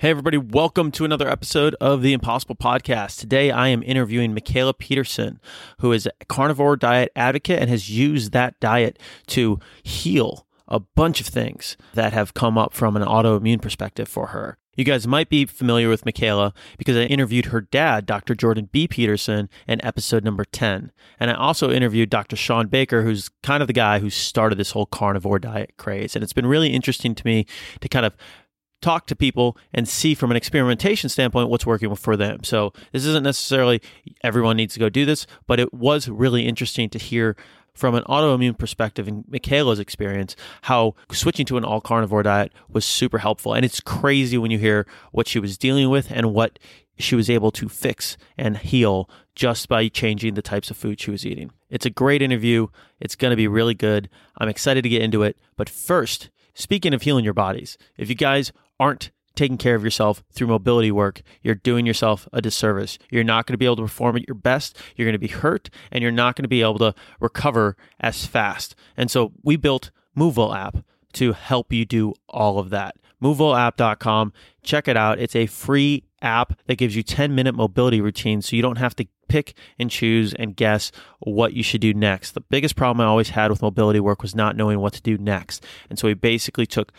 Hey, everybody, welcome to another episode of the Impossible Podcast. Today, I am interviewing Mikhaila Peterson, who is a carnivore diet advocate and has used that diet to heal a bunch of things that have come up from an autoimmune perspective for her. You guys might be familiar with Mikhaila because I interviewed her dad, Dr. Jordan B. Peterson, in episode number 10. And I also interviewed Dr. Shawn Baker, who's kind of the guy who started this whole carnivore diet craze. And it's been really interesting to me to kind of talk to people and see from an experimentation standpoint what's working for them. So this isn't necessarily everyone needs to go do this, but it was really interesting to hear from an autoimmune perspective in Mikhaila's experience how switching to an all carnivore diet was super helpful. And it's crazy when you hear what she was dealing with and what she was able to fix and heal just by changing the types of food she was eating. It's a great interview. It's going to be really good. I'm excited to get into it. But first, speaking of healing your bodies, if you guys aren't taking care of yourself through mobility work, you're doing yourself a disservice. You're not going to be able to perform at your best. You're going to be hurt and you're not going to be able to recover as fast. And so we built Movewell app to help you do all of that. MovewellApp.com. Check it out. It's a free app that gives you 10 minute mobility routines so you don't have to pick and choose and guess what you should do next. The biggest problem I always had with mobility work was not knowing what to do next. And so we basically took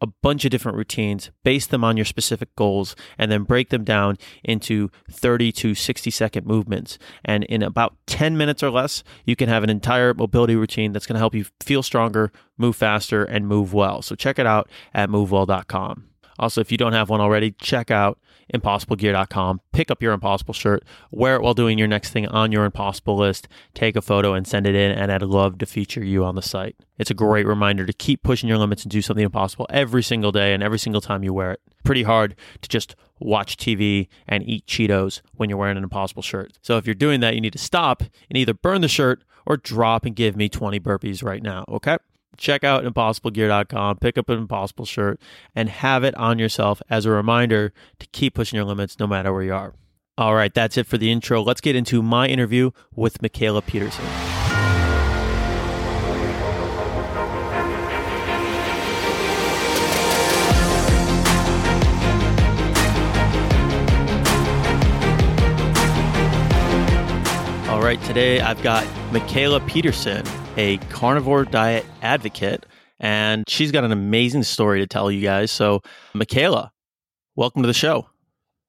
a bunch of different routines, base them on your specific goals, and then break them down into 30 to 60 second movements. And in about 10 minutes or less, you can have an entire mobility routine that's going to help you feel stronger, move faster, and move well. So check it out at movewell.com. Also, if you don't have one already, check out impossiblegear.com. Pick up your impossible shirt, wear it while doing your next thing on your impossible list, take a photo and send it in, and I'd love to feature you on the site. It's a great reminder to keep pushing your limits and do something impossible every single day and every single time you wear it. Pretty hard to just watch TV and eat Cheetos when you're wearing an impossible shirt. So if you're doing that, you need to stop and either burn the shirt or drop and give me 20 burpees right now, okay? Check out impossiblegear.com, pick up an impossible shirt, and have it on yourself as a reminder to keep pushing your limits no matter where you are. All right, that's it for the intro. Let's get into my interview with Mikhaila Peterson. All right, today I've got Mikhaila Peterson a carnivore diet advocate, and she's got an amazing story to tell you guys. So, Mikhaila, welcome to the show.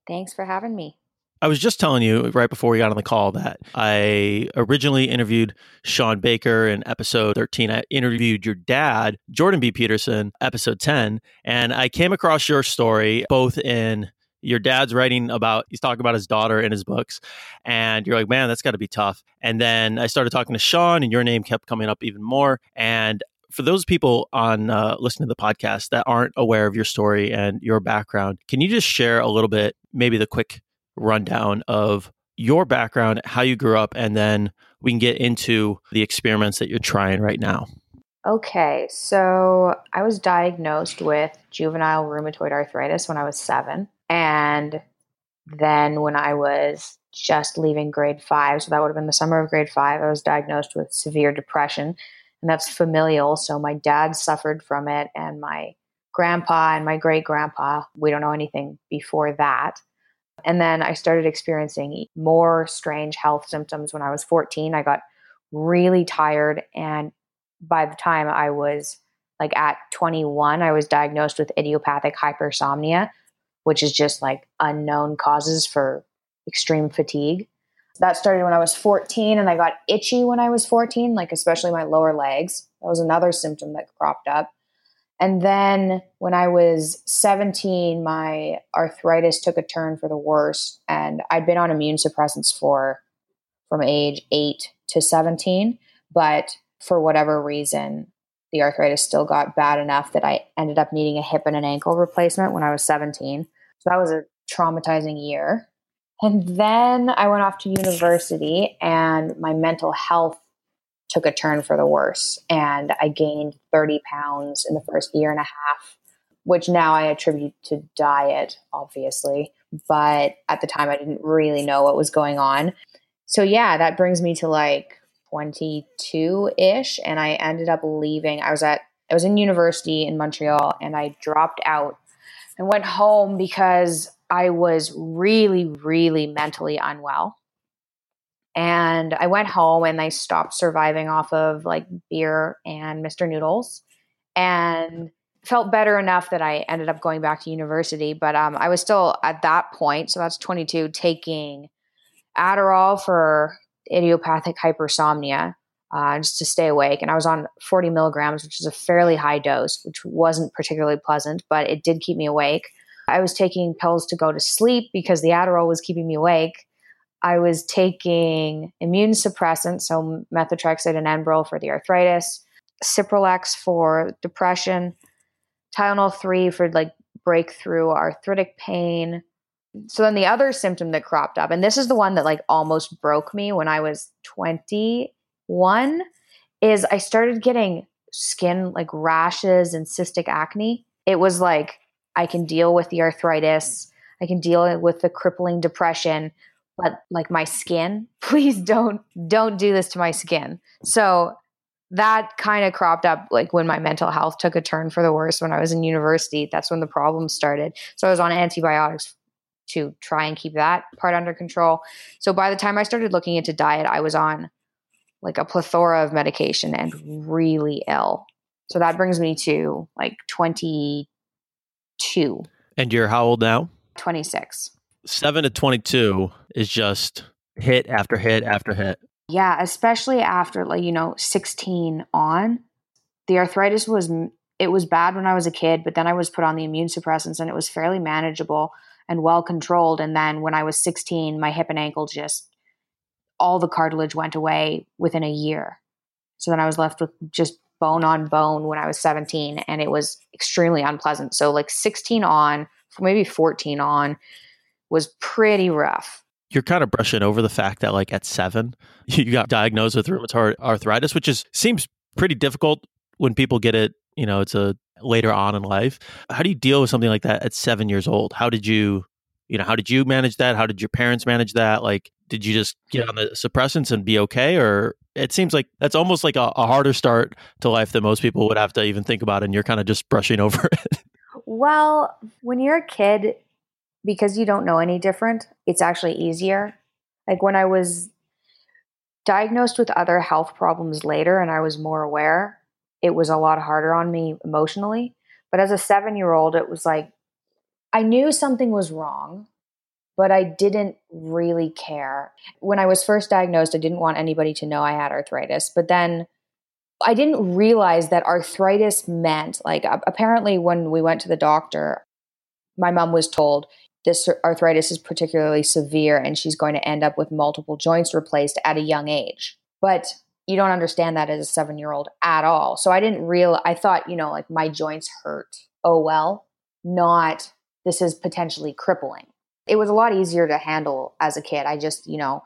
Thanks for having me. I was just telling you right before we got on the call that I originally interviewed Shawn Baker in episode 13. I interviewed your dad, Jordan B. Peterson, episode 10. And I came across your story both in your dad's writing about he's talking about his daughter in his books and you're like man that's got to be tough. And then i started talking to Shawn and your name kept coming up even more. And for those people on uh, listening to the podcast that aren't aware of your story and your background can you just share a little bit maybe the quick rundown of your background how you grew up and then we can get into the experiments that you're trying right now? Okay so i was diagnosed with juvenile rheumatoid arthritis when i was seven and then when I was just leaving grade five, so that would have been the summer of grade five, I was diagnosed with severe depression. And that's familial. So my dad suffered from it, and my grandpa and my great grandpa, we don't know anything before that. And then I started experiencing more strange health symptoms when I was 14. I got really tired. And by the time I was like at 21, I was diagnosed with idiopathic hypersomnia, which is just like unknown causes for extreme fatigue. That started when I was 14 and I got itchy when I was 14, like especially my lower legs. That was another symptom that cropped up. And then when I was 17, my arthritis took a turn for the worse. And I'd been on immune suppressants for from age 8 to 17. But for whatever reason, the arthritis still got bad enough that I ended up needing a hip and an ankle replacement when I was 17. So that was a traumatizing year. And then I went off to university and my mental health took a turn for the worse. And I gained 30 pounds in the first year and a half, which now I attribute to diet, obviously. But at the time, I didn't really know what was going on. So, yeah, that brings me to like 22 ish. And I ended up leaving. I was at, I was in university in Montreal and I dropped out and went home because I was really, really mentally unwell. And I went home and I stopped surviving off of like beer and Mr. Noodles and felt better enough that I ended up going back to university. But um, I was still at that point, so that's 22, taking Adderall for idiopathic hypersomnia uh, just to stay awake. And I was on 40 milligrams, which is a fairly high dose, which wasn't particularly pleasant, but it did keep me awake. I was taking pills to go to sleep because the Adderall was keeping me awake. I was taking immune suppressants, so methotrexate and Enbrel for the arthritis, Cipralex for depression, Tylenol 3 for like breakthrough arthritic pain. So then the other symptom that cropped up, and this is the one that like almost broke me when I was 21, is I started getting skin like rashes and cystic acne. It was like I can deal with the arthritis, I can deal with the crippling depression, but like my skin, please don't don't do this to my skin. So that kind of cropped up like when my mental health took a turn for the worse when I was in university. That's when the problems started. So I was on antibiotics to try and keep that part under control. So by the time I started looking into diet, I was on like a plethora of medication and really ill. So that brings me to like 22. And you're how old now? 26. 7 to 22 is just hit after hit after hit. Yeah, especially after like, you know, 16 on. The arthritis was it was bad when I was a kid, but then I was put on the immune suppressants and it was fairly manageable and well controlled and then when I was 16, my hip and ankle just all the cartilage went away within a year. So then I was left with just bone on bone when I was 17 and it was extremely unpleasant. So like 16 on, maybe 14 on was pretty rough. You're kind of brushing over the fact that like at 7 you got diagnosed with rheumatoid arthritis, which is seems pretty difficult when people get it, you know, it's a later on in life. How do you deal with something like that at 7 years old? How did you you know, how did you manage that? How did your parents manage that? Like, did you just get on the suppressants and be okay? Or it seems like that's almost like a, a harder start to life than most people would have to even think about. And you're kind of just brushing over it. Well, when you're a kid, because you don't know any different, it's actually easier. Like when I was diagnosed with other health problems later and I was more aware, it was a lot harder on me emotionally. But as a seven year old, it was like I knew something was wrong, but I didn't really care. When I was first diagnosed, I didn't want anybody to know I had arthritis. But then I didn't realize that arthritis meant, like, apparently, when we went to the doctor, my mom was told this arthritis is particularly severe and she's going to end up with multiple joints replaced at a young age. But you don't understand that as a seven year old at all. So I didn't real I thought, you know, like my joints hurt. Oh well, not this is potentially crippling. It was a lot easier to handle as a kid. I just, you know,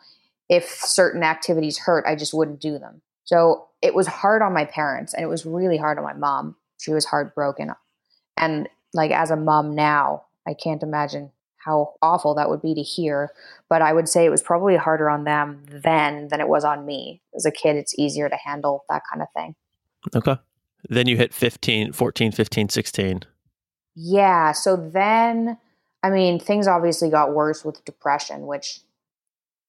if certain activities hurt, I just wouldn't do them. So it was hard on my parents and it was really hard on my mom. She was heartbroken. And like as a mom now, I can't imagine how awful that would be to hear. But I would say it was probably harder on them then than it was on me. As a kid, it's easier to handle that kind of thing. Okay. Then you hit 15, 14, 15, 16. Yeah. So then, I mean, things obviously got worse with depression, which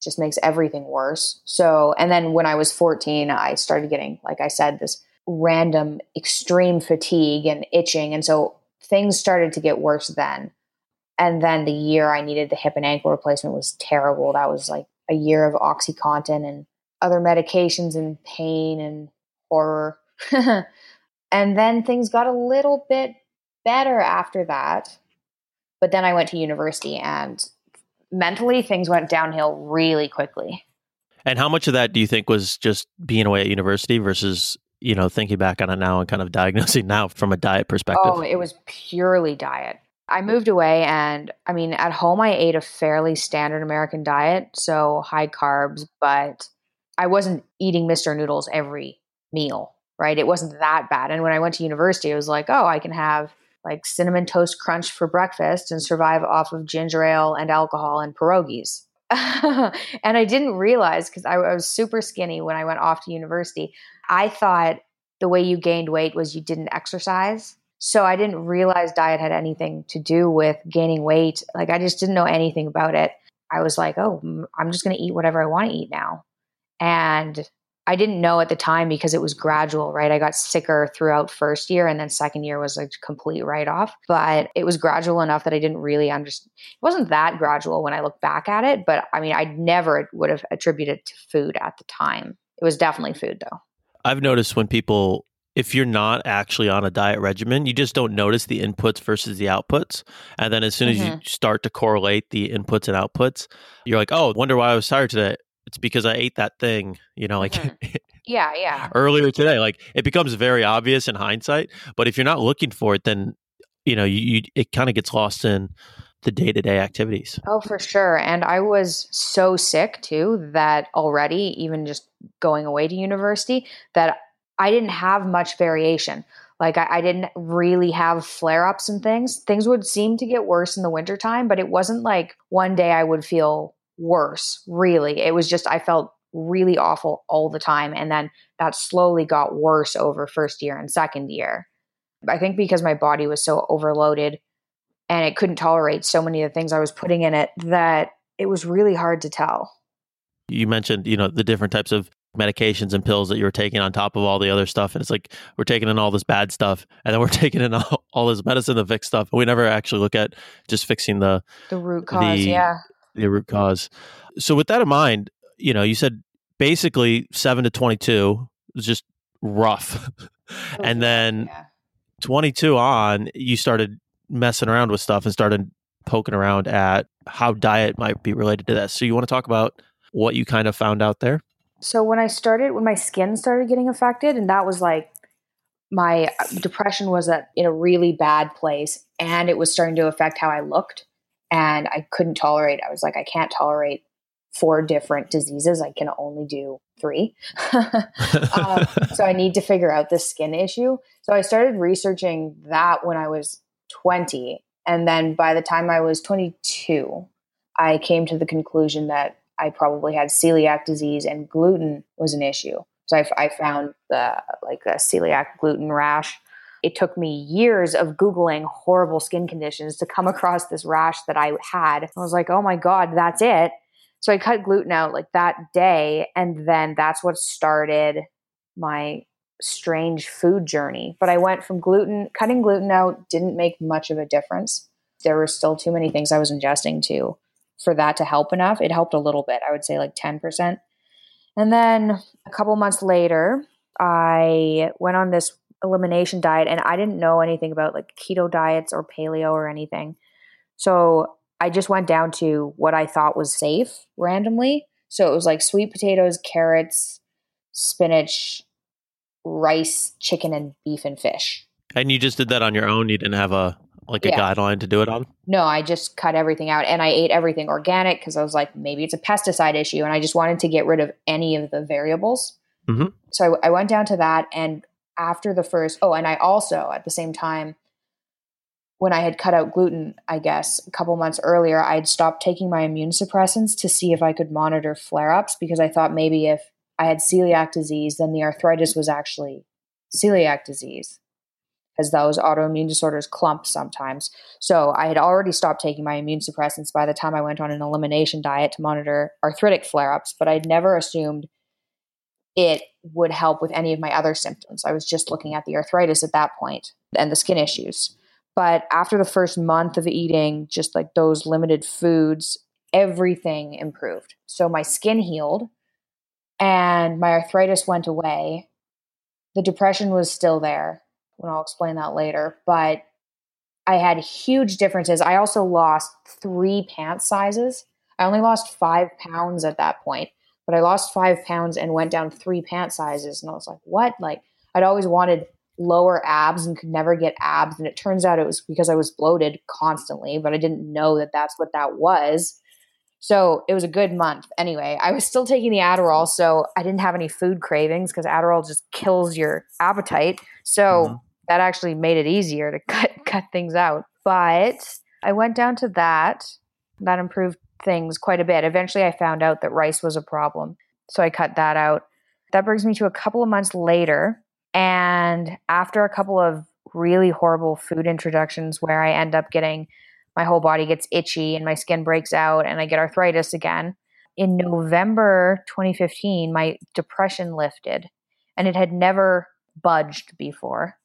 just makes everything worse. So, and then when I was 14, I started getting, like I said, this random extreme fatigue and itching. And so things started to get worse then. And then the year I needed the hip and ankle replacement was terrible. That was like a year of Oxycontin and other medications and pain and horror. and then things got a little bit better after that. But then I went to university and mentally things went downhill really quickly. And how much of that do you think was just being away at university versus, you know, thinking back on it now and kind of diagnosing now from a diet perspective? Oh, it was purely diet. I moved away and I mean, at home, I ate a fairly standard American diet, so high carbs, but I wasn't eating Mr. Noodles every meal, right? It wasn't that bad. And when I went to university, it was like, oh, I can have like cinnamon toast crunch for breakfast and survive off of ginger ale and alcohol and pierogies. and I didn't realize because I, I was super skinny when I went off to university. I thought the way you gained weight was you didn't exercise. So I didn't realize diet had anything to do with gaining weight. Like I just didn't know anything about it. I was like, oh, I'm just going to eat whatever I want to eat now. And I didn't know at the time because it was gradual, right? I got sicker throughout first year and then second year was a complete write off. But it was gradual enough that I didn't really understand. It wasn't that gradual when I look back at it, but I mean, I never would have attributed to food at the time. It was definitely food though. I've noticed when people if you're not actually on a diet regimen, you just don't notice the inputs versus the outputs. And then as soon as mm-hmm. you start to correlate the inputs and outputs, you're like, oh, wonder why I was tired today it's because I ate that thing, you know, like mm-hmm. yeah, yeah, earlier today. Like it becomes very obvious in hindsight, but if you're not looking for it, then you know, you, you it kind of gets lost in the day to day activities. Oh, for sure. And I was so sick too that already, even just going away to university, that I didn't have much variation. Like I, I didn't really have flare ups and things. Things would seem to get worse in the wintertime, but it wasn't like one day I would feel worse, really. It was just, I felt really awful all the time. And then that slowly got worse over first year and second year. I think because my body was so overloaded and it couldn't tolerate so many of the things I was putting in it that it was really hard to tell. You mentioned, you know, the different types of medications and pills that you were taking on top of all the other stuff. And it's like we're taking in all this bad stuff and then we're taking in all, all this medicine to fix stuff. We never actually look at just fixing the the root cause, the, yeah the root cause. So with that in mind, you know, you said basically seven to twenty-two was just rough, and then yeah. twenty-two on, you started messing around with stuff and started poking around at how diet might be related to this. So you want to talk about what you kind of found out there? So when I started, when my skin started getting affected, and that was like my uh, depression was at, in a really bad place, and it was starting to affect how I looked and I couldn't tolerate. I was like, I can't tolerate four different diseases. I can only do three. um, so I need to figure out this skin issue. So I started researching that when I was 20. And then by the time I was 22, I came to the conclusion that I probably had celiac disease and gluten was an issue. So I, I found the like a celiac gluten rash it took me years of Googling horrible skin conditions to come across this rash that I had. I was like, oh my God, that's it. So I cut gluten out like that day. And then that's what started my strange food journey. But I went from gluten, cutting gluten out didn't make much of a difference. There were still too many things I was ingesting to for that to help enough. It helped a little bit, I would say like 10%. And then a couple months later, I went on this elimination diet and I didn't know anything about like keto diets or paleo or anything. So I just went down to what I thought was safe randomly. So it was like sweet potatoes, carrots, spinach, rice, chicken, and beef and fish. And you just did that on your own? You didn't have a like a yeah. guideline to do it on? No, I just cut everything out and I ate everything organic because I was like, maybe it's a pesticide issue. And I just wanted to get rid of any of the variables. Mm-hmm. So I, I went down to that and after the first oh and i also at the same time when i had cut out gluten i guess a couple months earlier i'd stopped taking my immune suppressants to see if i could monitor flare-ups because i thought maybe if i had celiac disease then the arthritis was actually celiac disease because those autoimmune disorders clump sometimes. So i had already stopped taking my immune suppressants by the time i went on an elimination diet to monitor arthritic flare-ups but i'd never assumed it would help with any of my other symptoms. I was just looking at the arthritis at that point and the skin issues. But after the first month of eating just like those limited foods, everything improved. So my skin healed and my arthritis went away. The depression was still there, and I'll explain that later. But I had huge differences. I also lost three pant sizes. I only lost five pounds at that point but I lost five pounds and went down three pant sizes. And I was like, what? Like, I'd always wanted lower abs and could never get abs. And it turns out it was because I was bloated constantly, but I didn't know that that's what that was. So it was a good month. Anyway, I was still taking the Adderall, so I didn't have any food cravings because Adderall just kills your appetite. So mm-hmm. that actually made it easier to cut cut things out. But I went down to that. That improved things quite a bit. Eventually, I found out that rice was a problem. So I cut that out. That brings me to a couple of months later. And after a couple of really horrible food introductions where I end up getting my whole body gets itchy and my skin breaks out and I get arthritis again. In November 2015, my depression lifted and it had never budged before.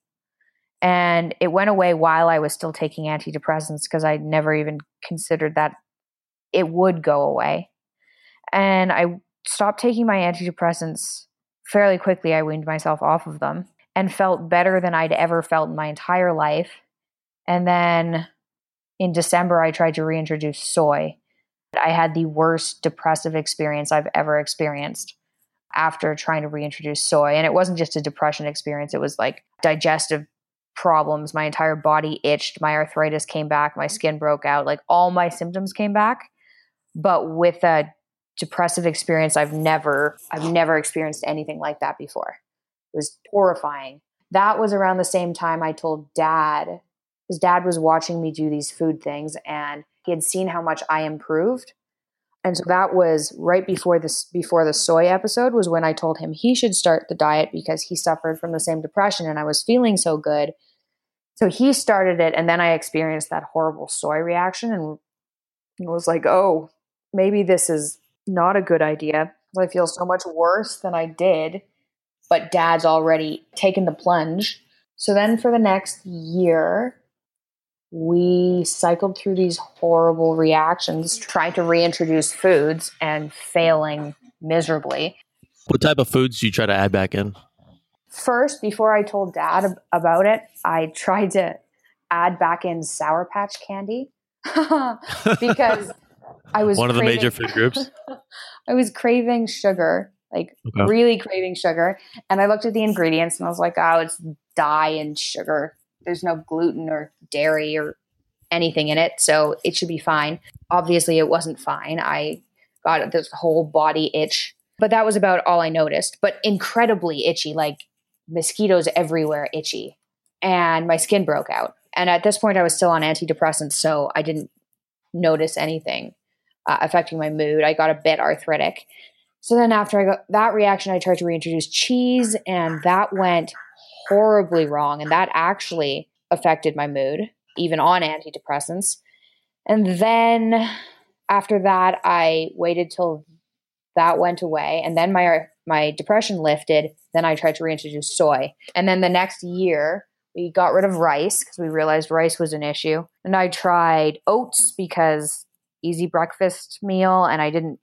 And it went away while I was still taking antidepressants because I'd never even considered that it would go away. And I stopped taking my antidepressants fairly quickly. I weaned myself off of them and felt better than I'd ever felt in my entire life. And then in December, I tried to reintroduce soy. I had the worst depressive experience I've ever experienced after trying to reintroduce soy. And it wasn't just a depression experience, it was like digestive problems. My entire body itched, my arthritis came back, my skin broke out, like all my symptoms came back. But with a depressive experience, I've never I've never experienced anything like that before. It was horrifying. That was around the same time I told dad his dad was watching me do these food things and he had seen how much I improved. And so that was right before this before the soy episode was when I told him he should start the diet because he suffered from the same depression and I was feeling so good. So he started it and then I experienced that horrible soy reaction and it was like, "Oh, maybe this is not a good idea. I feel so much worse than I did." But dad's already taken the plunge. So then for the next year, we cycled through these horrible reactions, trying to reintroduce foods and failing miserably. What type of foods do you try to add back in? First, before I told dad about it, I tried to add back in Sour Patch candy because I was one of craving, the major food groups. I was craving sugar, like okay. really craving sugar. And I looked at the ingredients and I was like, oh, it's dye and sugar there's no gluten or dairy or anything in it, so it should be fine. Obviously, it wasn't fine. I got this whole body itch, but that was about all I noticed. But incredibly itchy, like mosquitoes everywhere, itchy, and my skin broke out. And at this point, I was still on antidepressants, so I didn't notice anything uh, affecting my mood. I got a bit arthritic. So then, after I got that reaction, I tried to reintroduce cheese, and that went horribly wrong. And that actually affected my mood, even on antidepressants. And then after that, I waited till that went away. And then my, my depression lifted. Then I tried to reintroduce soy. And then the next year, we got rid of rice because we realized rice was an issue. And I tried oats because easy breakfast meal. And I didn't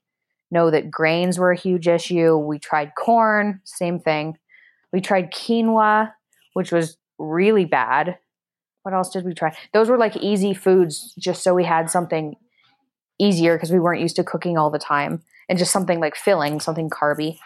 know that grains were a huge issue. We tried corn, same thing. We tried quinoa, which was really bad. What else did we try? Those were like easy foods, just so we had something easier because we weren't used to cooking all the time, and just something like filling, something carby.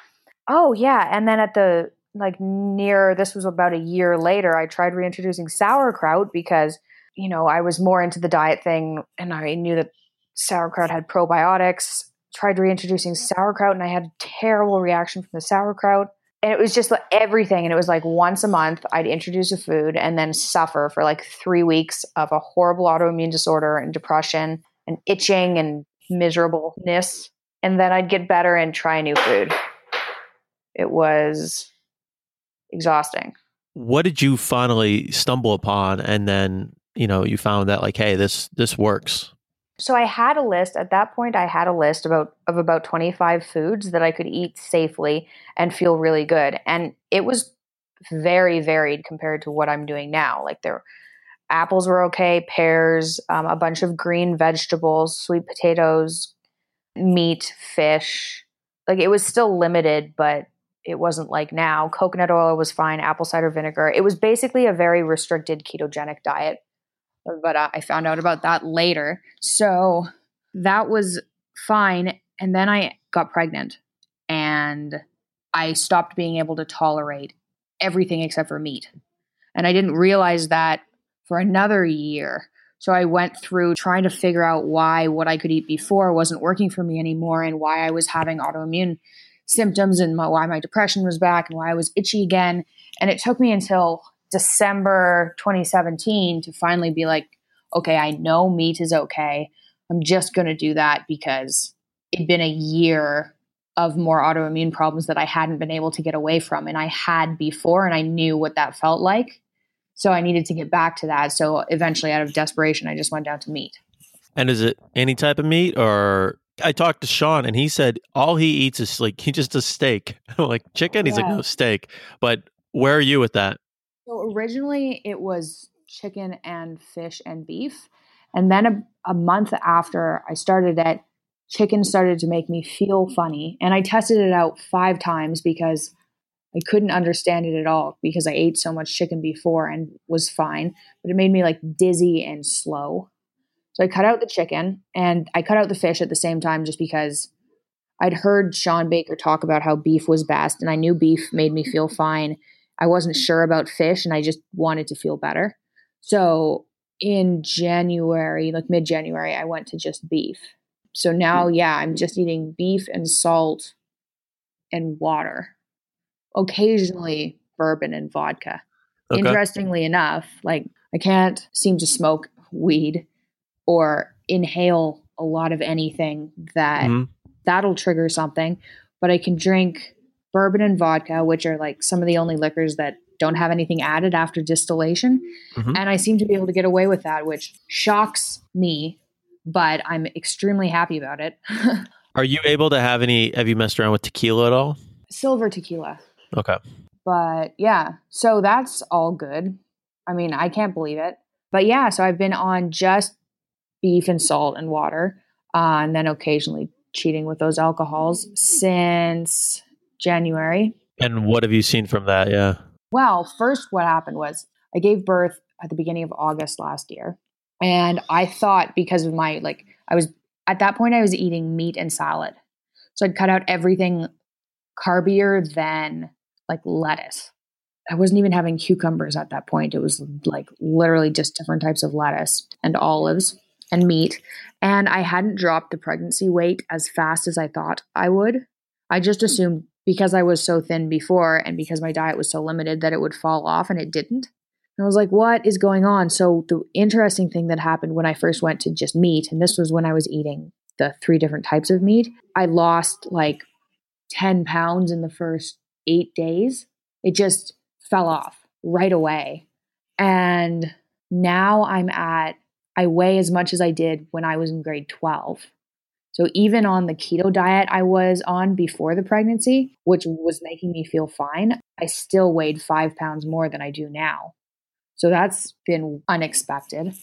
Oh yeah, and then at the like near this was about a year later, I tried reintroducing sauerkraut because you know I was more into the diet thing, and I knew that sauerkraut had probiotics. Tried reintroducing sauerkraut, and I had a terrible reaction from the sauerkraut and it was just like everything. And it was like once a month, I'd introduce a food and then suffer for like three weeks of a horrible autoimmune disorder and depression and itching and miserableness. And then I'd get better and try a new food. It was exhausting. What did you finally stumble upon? And then, you know, you found that like, hey, this this works. So I had a list at that point. I had a list about of about 25 foods that I could eat safely and feel really good, and it was very varied compared to what I'm doing now. Like there, apples were okay, pears, um, a bunch of green vegetables, sweet potatoes, meat, fish. Like it was still limited, but it wasn't like now. Coconut oil was fine, apple cider vinegar. It was basically a very restricted ketogenic diet but uh, I found out about that later. So that was fine. And then I got pregnant and I stopped being able to tolerate everything except for meat. And I didn't realize that for another year. So I went through trying to figure out why what I could eat before wasn't working for me anymore and why I was having autoimmune symptoms and my, why my depression was back and why I was itchy again. And it took me until December 2017 to finally be like, okay, I know meat is okay. I'm just going to do that because it'd been a year of more autoimmune problems that I hadn't been able to get away from. And I had before, and I knew what that felt like. So I needed to get back to that. So eventually, out of desperation, I just went down to meat. And is it any type of meat or I talked to Shawn and he said all he eats is like he just does steak. I'm like chicken. He's like no steak. But where are you with that? So originally it was chicken and fish and beef. And then a, a month after I started it, chicken started to make me feel funny. And I tested it out five times because I couldn't understand it at all because I ate so much chicken before and was fine. But it made me like dizzy and slow. So I cut out the chicken and I cut out the fish at the same time just because I'd heard Shawn Baker talk about how beef was best and I knew beef made me feel fine. I wasn't sure about fish and I just wanted to feel better. So in January, like mid January, I went to just beef. So now, yeah, I'm just eating beef and salt and water, occasionally bourbon and vodka. Okay. Interestingly enough, like I can't seem to smoke weed or inhale a lot of anything that Mhm. that'll trigger something, but I can drink bourbon and vodka, which are like some of the only liquors that don't have anything added after distillation. Mhm. And I seem to be able to get away with that, which shocks me, but I'm extremely happy about it. Are you able to have any have you messed around with tequila at all? Silver tequila. Okay. But yeah, so that's all good. I mean, I can't believe it. But yeah, so I've been on just beef and salt and water, uh, and then occasionally cheating with those alcohols since January. And what have you seen from that? Yeah. Well, first, what happened was I gave birth at the beginning of August last year. And I thought because of my, like, I was at that point, I was eating meat and salad. So I'd cut out everything carbier than like lettuce. I wasn't even having cucumbers at that point. It was like literally just different types of lettuce and olives and meat. And I hadn't dropped the pregnancy weight as fast as I thought I would. I just assumed because I was so thin before and because my diet was so limited that it would fall off and it didn't. And I was like, what is going on? So, the interesting thing that happened when I first went to just meat, and this was when I was eating the three different types of meat, I lost like 10 pounds in the first eight days. It just fell off right away. And now I'm at, I weigh as much as I did when I was in grade 12. So even on the keto diet I was on before the pregnancy, which was making me feel fine, I still weighed five pounds more than I do now. So that's been unexpected.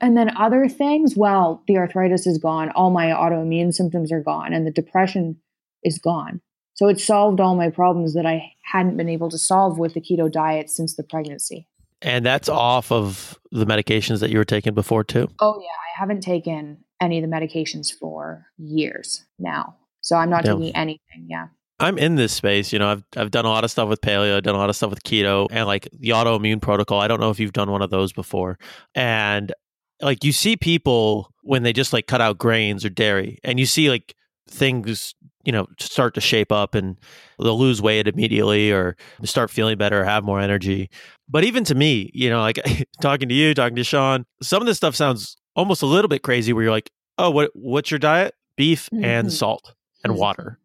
And then other things, well, the arthritis is gone, all my autoimmune symptoms are gone, and the depression is gone. So it solved all my problems that I hadn't been able to solve with the keto diet since the pregnancy. And that's off of the medications that you were taking before too. Oh, yeah. I haven't taken any of the medications for years now. So I'm not taking anything. Yeah. I'm in this space. You know, I've I've done a lot of stuff with paleo, I've done a lot of stuff with keto, and like the autoimmune protocol. I don't know if you've done one of those before, and like you see people when they just like cut out grains or dairy, and you see like things you know start to shape up, and they'll lose weight immediately, or start feeling better, or have more energy. But even to me, you know, like talking to you, talking to Shawn, some of this stuff sounds almost a little bit crazy. Where you're like, oh, what what's your diet? Beef and Mhm. salt and water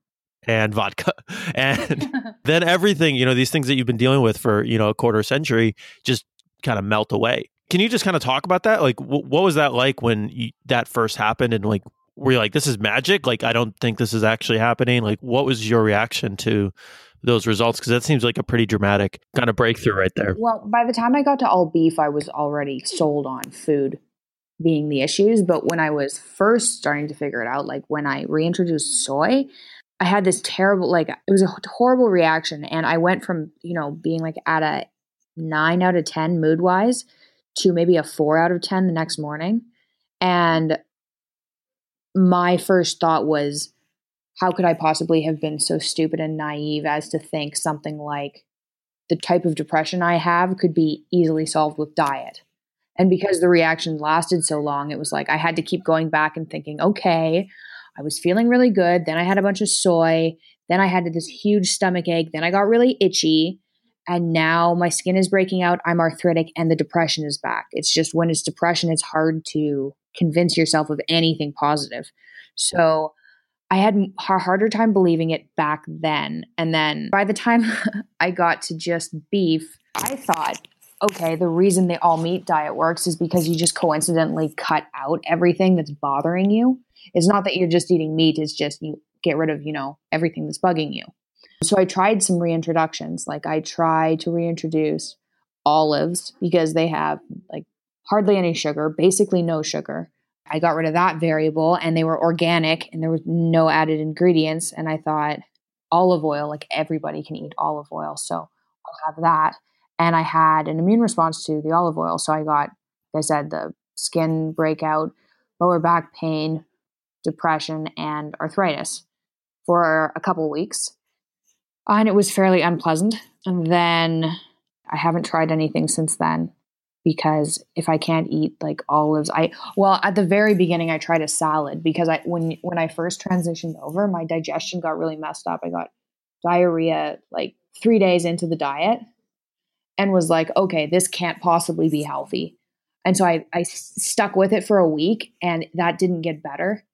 and vodka and then everything you know these things that you've been dealing with for you know a quarter century just kind of melt away can you just kind of talk about that like wh- what was that like when you, that first happened and like were you like this is magic like i don't think this is actually happening like what was your reaction to those results because that seems like a pretty dramatic kind of breakthrough right there well, by the time I got to all beef, I was already sold on food being the issues. But when I was first starting to figure it out, like when I reintroduced soy, I had this terrible, like, it was a horrible reaction. And I went from, you know, being like at a nine out of 10 mood wise to maybe a four out of 10 the next morning. And my first thought was, how could I possibly have been so stupid and naive as to think something like the type of depression I have could be easily solved with diet? And because the reaction lasted so long, it was like I had to keep going back and thinking, okay, I was feeling really good. Then I had a bunch of soy. Then I had this huge stomach ache. Then I got really itchy. And now my skin is breaking out. I'm arthritic and the depression is back. It's just when it's depression, it's hard to convince yourself of anything positive. So I had a harder time believing it back then. And then by the time I got to just beef, I thought okay, the reason the all meat diet works is because you just coincidentally cut out everything that's bothering you. It's not that you're just eating meat, it's just you get rid of, you know, everything that's bugging you. So I tried some reintroductions. Like I tried to reintroduce olives because they have like hardly any sugar, basically no sugar. I got rid of that variable and they were organic and there was no added ingredients. And I thought olive oil, like everybody can eat olive oil. So I'll have that. And I had an immune response to the olive oil. So I got, like I said, the skin breakout, lower back pain, depression, and arthritis for a couple weeks. And it was fairly unpleasant. And then I haven't tried anything since then because if I can't eat like olives, I well at the very beginning I tried a salad because I when when I first transitioned over, my digestion got really messed up. I got diarrhea like 3 days into the diet and was like, okay, this can't possibly be healthy. And so I I stuck with it for a week and that didn't get better.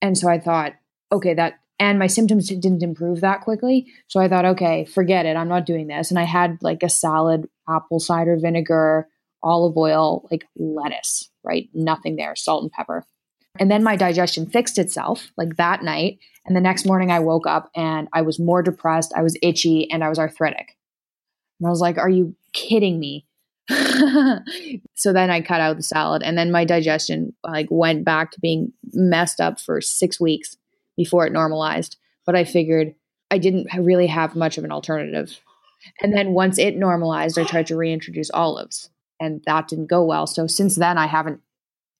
And so I thought, okay, that and my symptoms didn't improve that quickly. So I thought, okay, forget it. I'm not doing this. And I had like a salad, apple cider vinegar, olive oil, like lettuce, right? Nothing there, salt and pepper. And then my digestion fixed itself like that night. And the next morning I woke up and I was more depressed, I was itchy, and I was arthritic. And I was like, are you kidding me? so then I cut out the salad and then my digestion like went back to being messed up for 6 weeks before it normalized. But I figured I didn't really have much of an alternative. And then once it normalized, I tried to reintroduce olives and that didn't go well. So since then, I haven't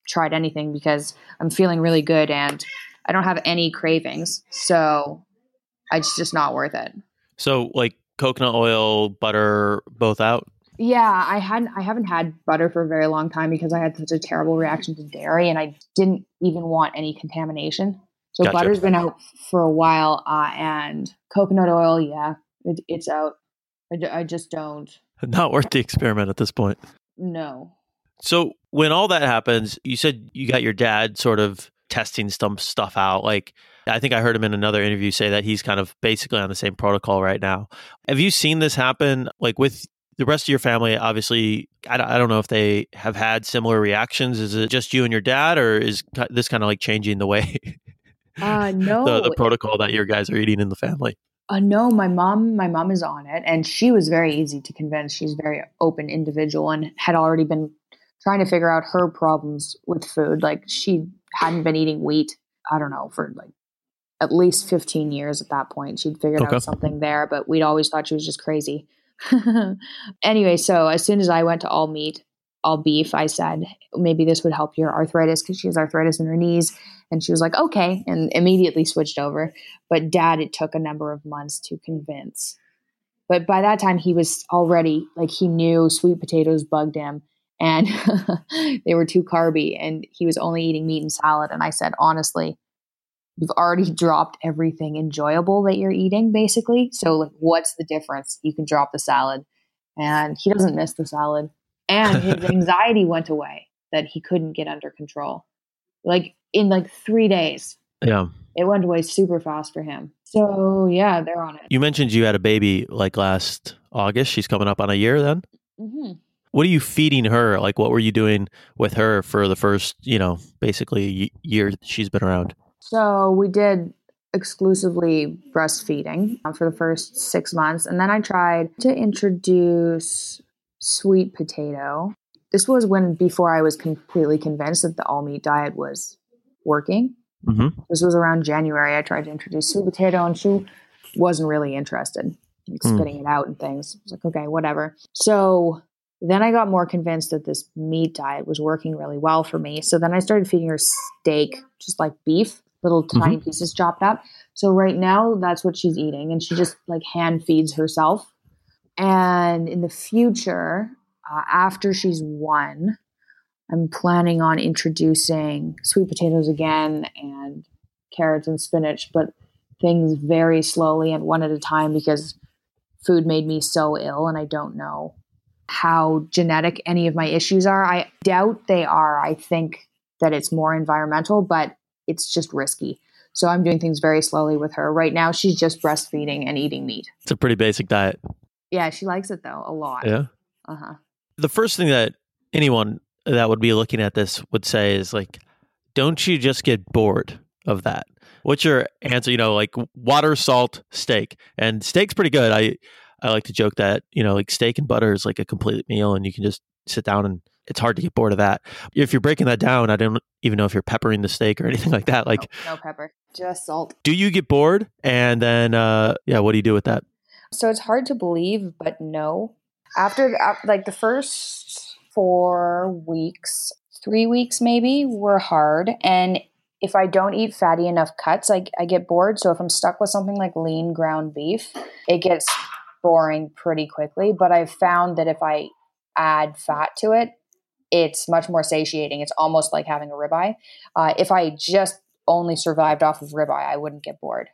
tried anything because I'm feeling really good and I don't have any cravings. So it's just not worth it. So, like coconut oil, butter, both out. Yeah, I hadn't. I haven't had butter for a very long time because I had such a terrible reaction to dairy, and I didn't even want any contamination. So gotcha. butter's been out for a while, uh, and coconut oil, yeah, it, it's out. I, I just don't. Not worth the experiment at this point no. So when all that happens, you said you got your dad sort of testing some stuff out. Like I think I heard him in another interview say that he's kind of basically on the same protocol right now. Have you seen this happen? Like with the rest of your family, obviously, I don't know if they have had similar reactions. Is it just you and your dad, or is this kind of like changing the way? Uh, no, the, the protocol that your guys are eating in the family. Uh, no, my mom, my mom is on it, and she was very easy to convince. She's a very open individual and had already been trying to figure out her problems with food. Like she hadn't been eating wheat, I don't know, for like at least 15 years at that point. She'd figured okay. out something there, but we'd always thought she was just crazy. anyway, so as soon as I went to all meat, all beef, I said, maybe this would help your arthritis because she has arthritis in her knees. And she was like, okay, and immediately switched over. But dad, it took a number of months to convince. But by that time, he was already like, he knew sweet potatoes bugged him and they were too carby. And he was only eating meat and salad. And I said, honestly, you've already dropped everything enjoyable that you're eating, basically. So, like, what's the difference? You can drop the salad. And he doesn't miss the salad and his anxiety went away that he couldn't get under control. Like in like three days. Yeah. It went away super fast for him. So yeah, they're on it. You mentioned you had a baby like last August. She's coming up on a year then. Mm-hmm. What are you feeding her? Like, what were you doing with her for the first, you know, basically year she's been around? So we did exclusively breastfeeding um, for the first six months, and then I tried to introduce sweet potato. This was when before I was completely convinced that the all meat diet was working. Mm-hmm. This was around January. I tried to introduce sweet potato, and she wasn't really interested, like mm. spitting it out and things. I was like, okay, whatever. So then I got more convinced that this meat diet was working really well for me. So then I started feeding her steak, just like beef, little tiny mm-hmm. pieces chopped up. So right now, that's what she's eating, and she just like hand feeds herself and in the future, uh, after she's one, I'm planning on introducing sweet potatoes again and carrots and spinach, but things very slowly and one at a time because food made me so ill and I don't know how genetic any of my issues are. I doubt they are. I think that it's more environmental, but it's just risky. So I'm doing things very slowly with her. Right now, she's just breastfeeding and eating meat. It's a pretty basic diet. Yeah, she likes it though a lot. Yeah. Uh huh. The first thing that anyone that would be looking at this would say is like, don't you just get bored of that? What's your answer? You know, like water, salt, steak, and steak's pretty good. I I like to joke that you know, like steak and butter is like a complete meal, and you can just sit down and it's hard to get bored of that. If you're breaking that down, I don't even know if you're peppering the steak or anything like that. Like no, no pepper, just salt. Do you get bored? And then, uh, yeah, what do you do with that? So it's hard to believe, but no. After like the first four weeks, three weeks maybe were hard, and if I don't eat fatty enough cuts, I, I get bored. So if I'm stuck with something like lean ground beef, it gets boring pretty quickly. But I've found that if I add fat to it, it's much more satiating. It's almost like having a ribeye. Uh, if I just only survived off of ribeye, I wouldn't get bored.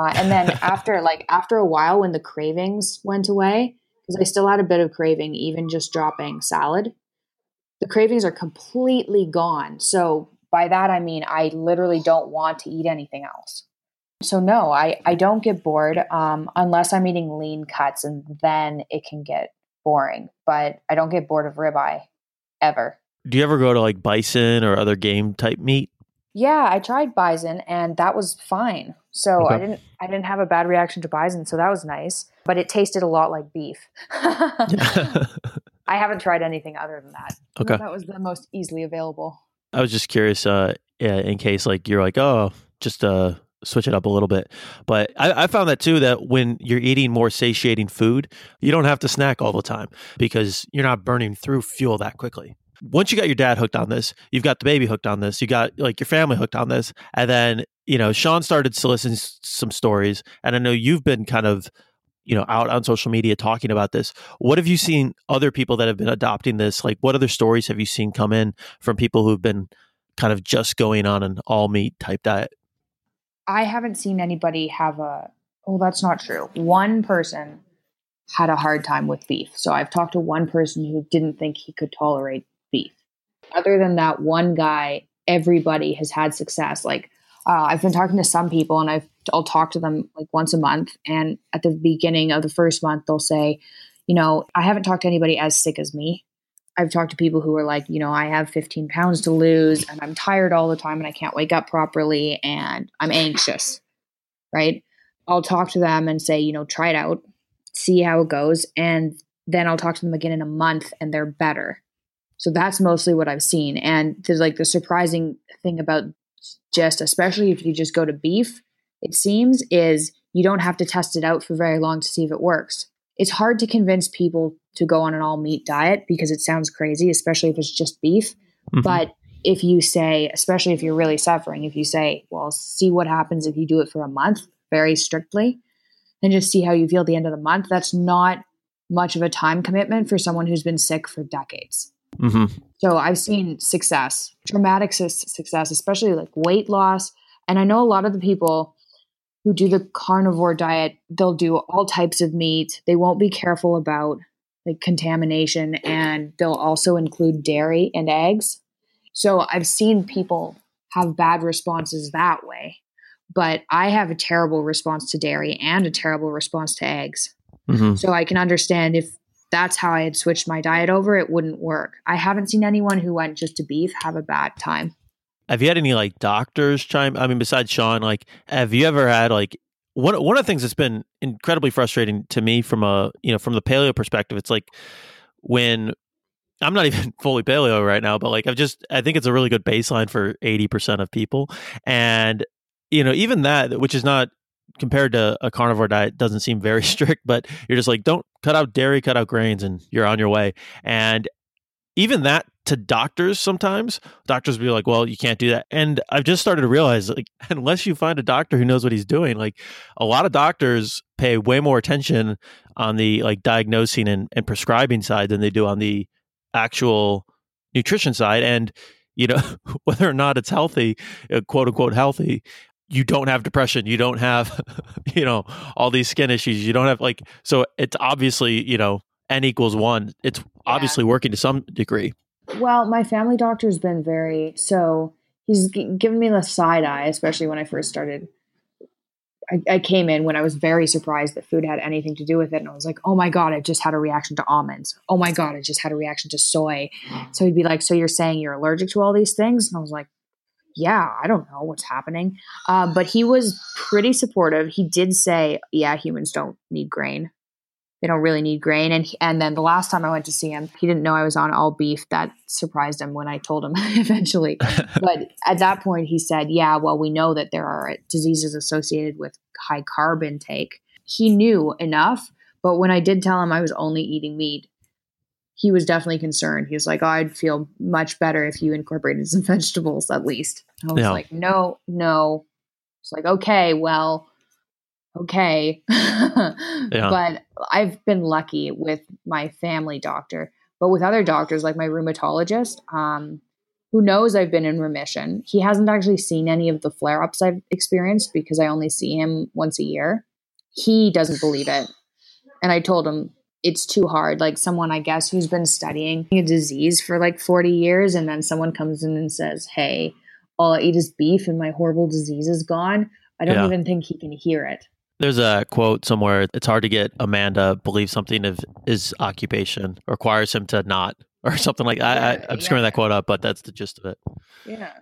Uh, and then after like after a while, when the cravings went away, because I still had a bit of craving, even just dropping salad, the cravings are completely gone. So by that I mean I literally don't want to eat anything else. So no, I I don't get bored um, unless I'm eating lean cuts, and then it can get boring. But I don't get bored of ribeye ever. Do you ever go to like bison or other game type meat? Yeah, I tried bison and that was fine. So okay. I didn't I didn't have a bad reaction to bison, so that was nice. But it tasted a lot like beef. I haven't tried anything other than that. Okay. That was the most easily available. I was just curious, uh, in case like you're like, oh, just uh switch it up a little bit. But I, I, found that too that when you're eating more satiating food, you don't have to snack all the time because you're not burning through fuel that quickly. Once you got your dad hooked on this, you've got the baby hooked on this, you got like your family hooked on this, and then you know Shawn started soliciting some stories, and I know you've been kind of you know out on social media talking about this. What have you seen other people that have been adopting this? Like, what other stories have you seen come in from people who've been kind of just going on an all meat type diet? I haven't seen anybody have a, oh, that's not true. One person had a hard time with beef. So I've talked to one person who didn't think he could tolerate. Other than that one guy, everybody has had success. Like uh, I've been talking to some people and I've, I'll talk to them like once a month. And at the beginning of the first month, they'll say, you know, I haven't talked to anybody as sick as me. I've talked to people who are like, you know, I have 15 pounds to lose and I'm tired all the time and I can't wake up properly and I'm anxious, right? I'll talk to them and say, you know, try it out, see how it goes. And then I'll talk to them again in a month and they're better. So that's mostly what I've seen. And there's like the surprising thing about just, especially if you just go to beef, it seems, is you don't have to test it out for very long to see if it works. It's hard to convince people to go on an all meat diet because it sounds crazy, especially if it's just beef. Mm-hmm. But if you say, especially if you're really suffering, if you say, well, see what happens if you do it for a month very strictly and just see how you feel at the end of the month, that's not much of a time commitment for someone who's been sick for decades. Mm-hmm. So I've seen success, dramatic su- success, especially like weight loss. And I know a lot of the people who do the carnivore diet, they'll do all types of meat. They won't be careful about like contamination and they'll also include dairy and eggs. So I've seen people have bad responses that way. But I have a terrible response to dairy and a terrible response to eggs. Mm-hmm. So I can understand if that's how I had switched my diet over, it wouldn't work. I haven't seen anyone who went just to beef have a bad time. Have you had any like doctors chime? I mean, besides Shawn, like, have you ever had like one one of the things that's been incredibly frustrating to me from a you know from the paleo perspective, it's like when I'm not even fully paleo right now, but like I've just I think it's a really good baseline for 80% of people. And you know, even that which is not compared to a carnivore diet doesn't seem very strict, but you're just like don't cut out dairy, cut out grains and you're on your way. And even that to doctors sometimes doctors will be like well you can't do that and i've just started to realize like unless you find a doctor who knows what he's doing like a lot of doctors pay way more attention on the like diagnosing and, and prescribing side than they do on the actual nutrition side and you know whether or not it's healthy uh, quote unquote healthy you don't have depression you don't have you know all these skin issues you don't have like so it's obviously you know n equals one it's obviously working to some degree well, my family doctor's been very so he's g- given me the side eye, especially when I first started. I, I, came in when I was very surprised that food had anything to do with it. And I was like, oh my God, I just had a reaction to almonds. Oh my God, I just had a reaction to soy. So he'd be like, so you're saying you're allergic to all these things? And I was like, yeah, I don't know what's happening. Uh, but he was pretty supportive. He did say, yeah, humans don't need grain they don't really need grain. And and then the last time I went to see him, he didn't know I was on all beef. That surprised him when I told him eventually. but at that point, he said, "Yeah, well, we know that there are diseases associated with high carb intake." He knew enough, but when I did tell him I was only eating meat, he was definitely concerned. He was like, oh, "I'd feel much better if you incorporated some vegetables at least." I was yeah. like, "No, no." It's like, "Okay, well." okay. yeah. But I've been lucky with my family doctor. But with other doctors, like my rheumatologist, um, who knows I've been in remission, he hasn't actually seen any of the flare ups I've experienced because I only see him once a year. He doesn't believe it. And I told him, it's too hard. Like someone, I guess, who's been studying a disease for like 40 years, and then someone comes in and says, Hey, all I eat is beef and my horrible disease is gone. I don't yeah. even think he can hear it. There's a quote somewhere. It's hard to get Amanda believe something of his occupation requires him to not, or something like that. I, am screwing that quote up, but that's the gist of it. Yeah.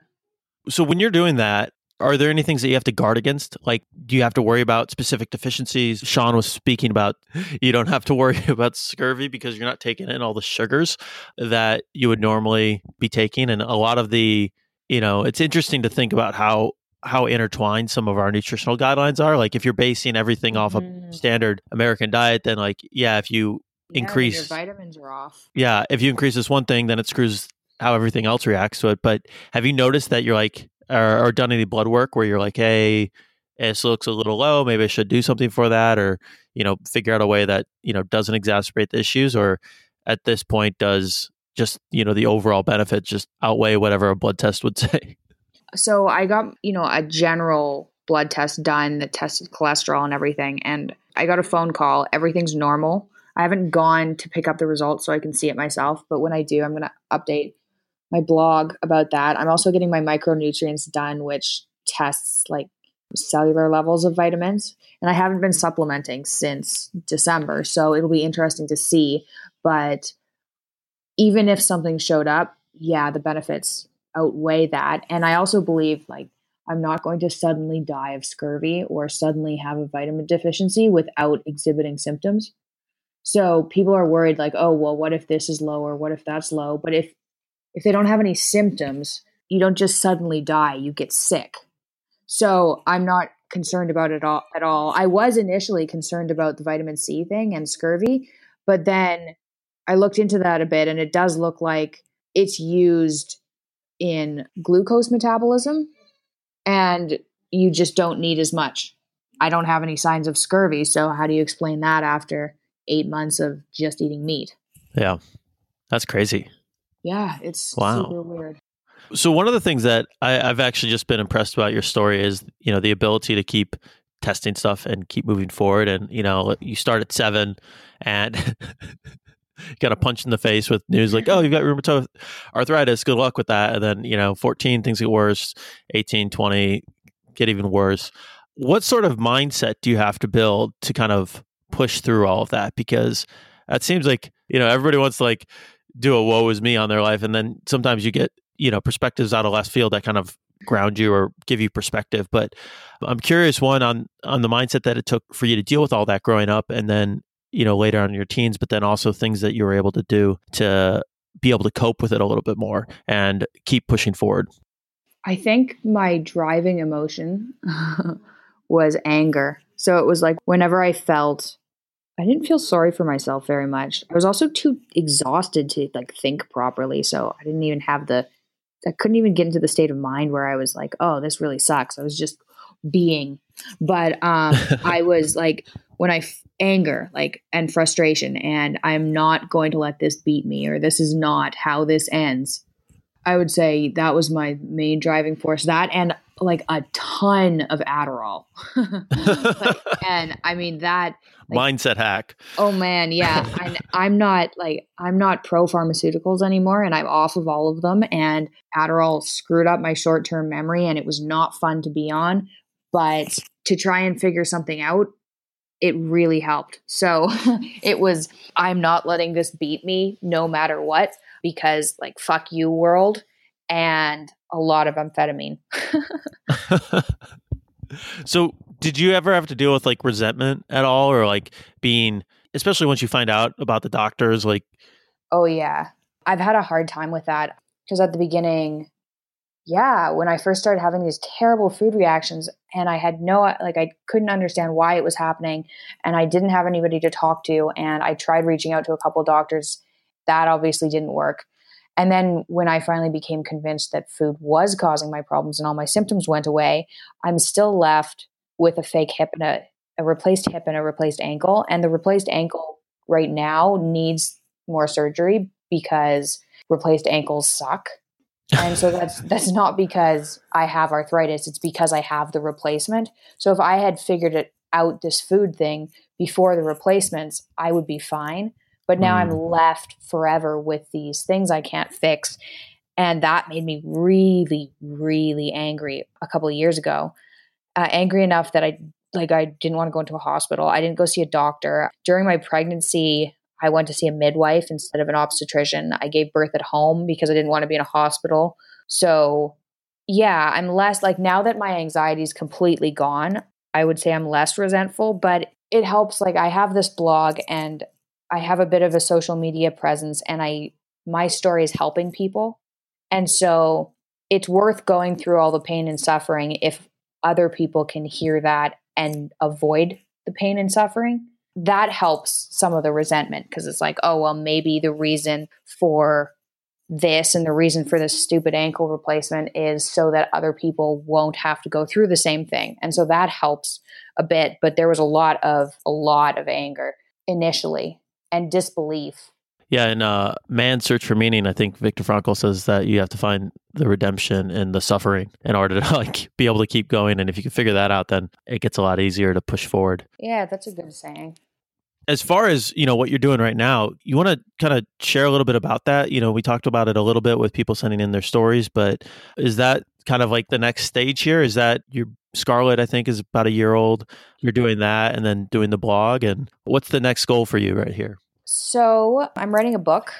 So when you're doing that, are there any things that you have to guard against? Like, do you have to worry about specific deficiencies? Shawn was speaking about you don't have to worry about scurvy because you're not taking in all the sugars that you would normally be taking. And a lot of the, you know, it's interesting to think about how how intertwined some of our nutritional guidelines are. Like if you're basing everything off mm-hmm. a standard American diet, then like yeah, if you yeah, increase vitamins are off. Yeah, if you increase this one thing, then it screws how everything else reacts to it. But have you noticed that you're like or, or done any blood work where you're like, hey, this looks a little low, maybe I should do something for that, or you know, figure out a way that you know doesn't exacerbate the issues, or at this point does just you know the overall benefit just outweigh whatever a blood test would say so I got, you know, a general blood test done that tested cholesterol and everything. And I got a phone call. Everything's normal. I haven't gone to pick up the results so I can see it myself. But when I do, I'm going to update my blog about that. I'm also getting my micronutrients done, which tests like cellular levels of vitamins. And I haven't been supplementing since December. So it'll be interesting to see. But even if something showed up, yeah, the benefits outweigh that. And I also believe like I'm not going to suddenly die of scurvy or suddenly have a vitamin deficiency without exhibiting symptoms. So people are worried like, oh, well, what if this is low or what if that's low? But if if they don't have any symptoms, you don't just suddenly die, you get sick. So I'm not concerned about it all at all. I was initially concerned about the vitamin C thing and scurvy, but then I looked into that a bit and it does look like it's used in glucose metabolism and you just don't need as much. I don't have any signs of scurvy, so how do you explain that after 8 months of just eating meat? Yeah. That's crazy. Yeah, it's wow. super weird. So one of the things that I, have actually just been impressed about your story is, you know, the ability to keep testing stuff and keep moving forward. And you know, you start at seven, and got a punch in the face with news like, oh, you've got rheumatoid arthritis. Good luck with that. And then, you know, 14, things get worse. 18, 20, get even worse. What sort of mindset do you have to build to kind of push through all of that? Because it seems like, you know, everybody wants to like do a woe is me on their life. And then sometimes you get, you know, perspectives out of left field that kind of ground you or give you perspective. But I'm curious, one, on on the mindset that it took for you to deal with all that growing up and then you know later on in your teens but then also things that you were able to do to be able to cope with it a little bit more and keep pushing forward i think my driving emotion was anger so it was like whenever i felt i didn't feel sorry for myself very much i was also too exhausted to like think properly so i didn't even have the i couldn't even get into the state of mind where i was like oh this really sucks i was just being but um i was like when I f- anger like and frustration and I'm not going to let this beat me or this is not how this ends. I would say that was my main driving force. That and like a ton of Adderall. like, and I mean that like, mindset hack. Oh man, yeah. I'm, I'm not like I'm not pro pharmaceuticals anymore, and I'm off of all of them. And Adderall screwed up my short term memory, and it was not fun to be on but to try and figure something out, it really helped. So it was, I'm not letting this beat me no matter what, because like, fuck you, world, and a lot of amphetamine. so, did you ever have to deal with like resentment at all, or like being, especially once you find out about the doctors, like, oh, yeah. I've had a hard time with that because at the beginning, yeah, when I first started having these terrible food reactions and I had no, like, I couldn't understand why it was happening and I didn't have anybody to talk to. And I tried reaching out to a couple doctors. That obviously didn't work. And then when I finally became convinced that food was causing my problems and all my symptoms went away, I'm still left with a fake hip and a, a replaced hip and a replaced ankle. And the replaced ankle right now needs more surgery because replaced ankles suck and so that's that's not because I have arthritis, it's because I have the replacement. So if I had figured it out this food thing before the replacements, I would be fine. But now mm. I'm left forever with these things I can't fix. And that made me really, really angry a couple of years ago. Uh, angry enough that I like I didn't want to go into a hospital. I didn't go see a doctor. During my pregnancy, I went to see a midwife instead of an obstetrician. I gave birth at home because I didn't want to be in a hospital. So, yeah, I'm less like now that my anxiety is completely gone, I would say I'm less resentful, but it helps. Like, I have this blog and I have a bit of a social media presence, and I, my story is helping people. And so it's worth going through all the pain and suffering if other people can hear that and avoid the pain and suffering that helps some of the resentment because it's like, oh, well, maybe the reason for this and the reason for this stupid ankle replacement is so that other people won't have to go through the same thing. And so that helps a bit, but there was a lot of a lot of anger initially and disbelief. Yeah, in uh, Man's Search for Meaning, I think Viktor Frankl says that you have to find the redemption in the suffering in order to like be able to keep going. And if you can figure that out, then it gets a lot easier to push forward. Yeah, that's a good saying as far as you know what you're doing right now you want to kind of share a little bit about that you know we talked about it a little bit with people sending in their stories but is that kind of like the next stage here is that your Scarlett i think is about a year old. You're doing that and then doing the blog and what's the next goal for you right here? So i'm writing a book.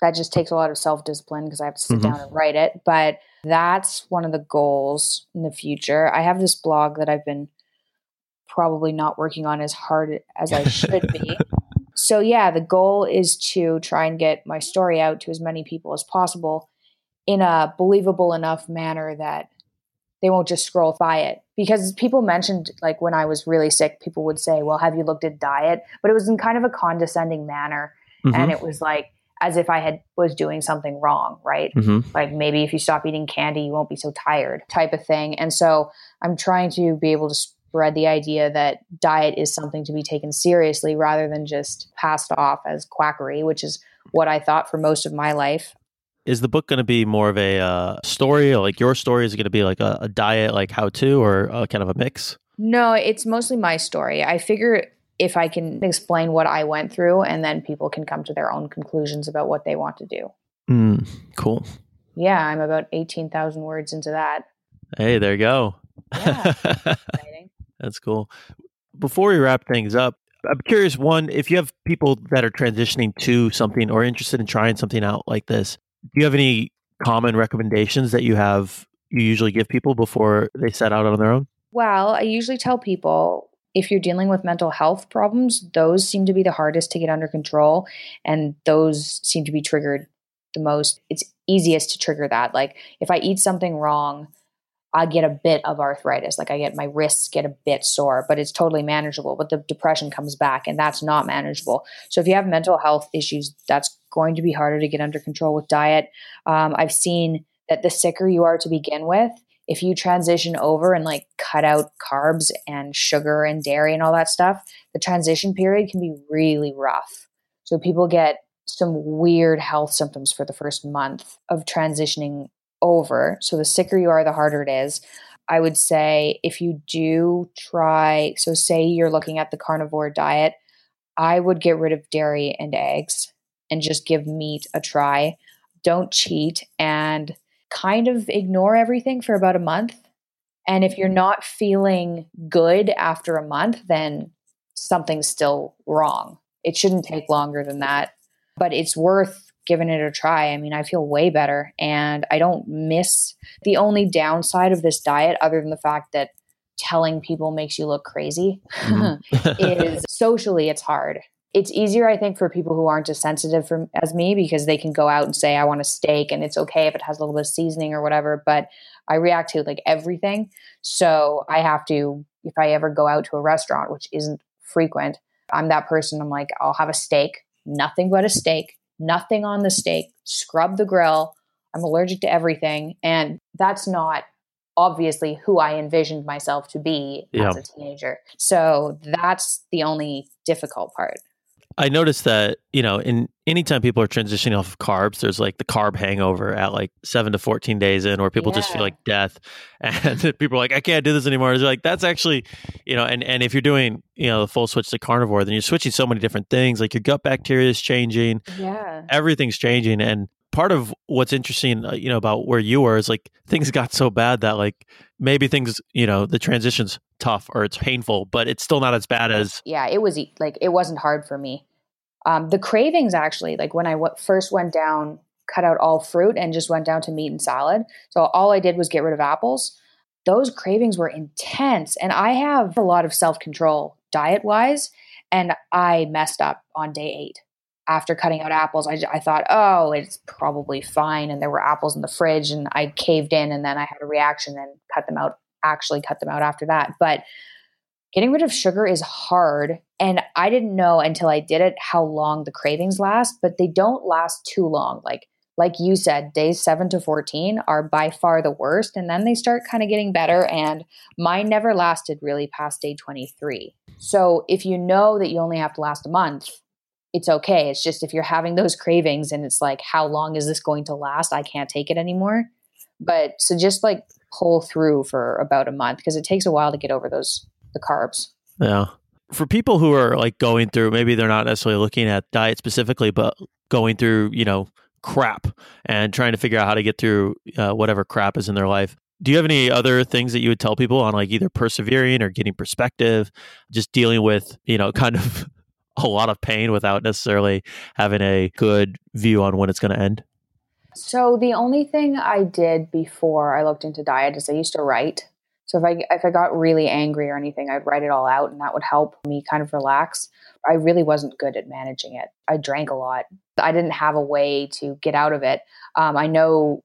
That just takes a lot of self-discipline because i have to sit mm-hmm. down and write it but that's one of the goals in the future. I have this blog that i've been probably not working on as hard as I should be. so, yeah, the goal is to try and get my story out to as many people as possible in a believable enough manner that they won't just scroll by it. Because people mentioned, like when I was really sick, people would say, Well, have you looked at diet? But it was in kind of a condescending manner. Mm-hmm. And it was like, as if I had was doing something wrong, right? Mm-hmm. Like maybe if you stop eating candy, you won't be so tired, type of thing. And so I'm trying to be able to spread the idea that diet is something to be taken seriously rather than just passed off as quackery, which is what I thought for most of my life. Is the book going to be more of a uh, story, like your story? Is it going to be like a, a diet, like how to, or uh, kind of a mix? No, it's mostly my story. I figure if I can explain what I went through, and then people can come to their own conclusions about what they want to do. Mm, cool. Yeah, I'm about 18,000 words into that. Hey, there you go. Yeah, That's cool. Before we wrap things up, I'm curious one, if you have people that are transitioning to something or interested in trying something out like this, do you have any common recommendations that you have you usually give people before they set out on their own? Well, I usually tell people if you're dealing with mental health problems, those seem to be the hardest to get under control and those seem to be triggered the most. It's easiest to trigger that. Like if I eat something wrong, I get a bit of arthritis. Like I get my wrists get a bit sore, but it's totally manageable. But the depression comes back and that's not manageable. So if you have mental health issues, that's going to be harder to get under control with diet. Um, I've seen that the sicker you are to begin with, if you transition over and like cut out carbs and sugar and dairy and all that stuff, the transition period can be really rough. So people get some weird health symptoms for the first month of transitioning over. So the sicker you are, the harder it is. I would say if you do try, so say you're looking at the carnivore diet, I would get rid of dairy and eggs and just give meat a try. Don't cheat and kind of ignore everything for about a month And if you're mm-hmm. not feeling good after a month, then something's still wrong. It shouldn't take longer than that, but it's worth giving it a try. I mean, I feel way better and I don't miss the only downside of this diet, other than the fact that telling people makes you look crazy, mm-hmm. is socially it's hard. It's easier, I think, for people who aren't as sensitive for, as me because they can go out and say, I want a steak, and it's okay if it has a little bit of seasoning or whatever. But I react to like everything. So I have to, if I ever go out to a restaurant, which isn't frequent, I'm that person. I'm like, I'll have a steak, nothing but a steak, nothing on the steak, scrub the grill. I'm allergic to everything. And that's not obviously who I envisioned myself to be yeah. as a teenager. So that's the only difficult part. I noticed that, you know, in anytime people are transitioning off of carbs, there's like the carb hangover at like seven to 14 days in, where people yeah. just feel like death. And people are like, I can't do this anymore. It's like, that's actually, you know, and, and if you're doing, you know, the full switch to carnivore, then you're switching so many different things. Like your gut bacteria is changing. Yeah. Everything's changing. And part of what's interesting, uh, you know, about where you were is like things got so bad that like maybe things, you know, the transition's tough or it's painful, but it's still not as bad as. Yeah, it was like it wasn't hard for me. Um, the cravings actually, like when I w- first went down, cut out all fruit and just went down to meat and salad. So all I did was get rid of apples. Those cravings were intense, and I have a lot of self control diet wise, and I messed up on day eight after cutting out apples, I, I thought, oh, it's probably fine. And there were apples in the fridge, and I caved in, and then I had a reaction and cut them out, actually cut them out after that. But getting rid of sugar is hard. And I didn't know until I did it how long the cravings last, but they don't last too long. Like, like you said, days seven to 14 are by far the worst. And then they start kind of getting better. And mine never lasted really past day 23. So if you know that you only have to last a month, it's okay. It's just if you're having those cravings and it's like, how long is this going to last? I can't take it anymore. But so just like pull through for about a month because it takes a while to get over those the carbs. Yeah. For people who are like going through, maybe they're not necessarily looking at diet specifically, but going through, you know, crap and trying to figure out how to get through uh, whatever crap is in their life. Do you have any other things that you would tell people on like either persevering or getting perspective, just dealing with, you know, kind of a lot of pain without necessarily having a good view on when it's going to end? So the only thing I did before I looked into diet is I used to write. So if I if I got really angry or anything, I'd write it all out, and that would help me kind of relax. I really wasn't good at managing it. I drank a lot. I didn't have a way to get out of it. Um, I know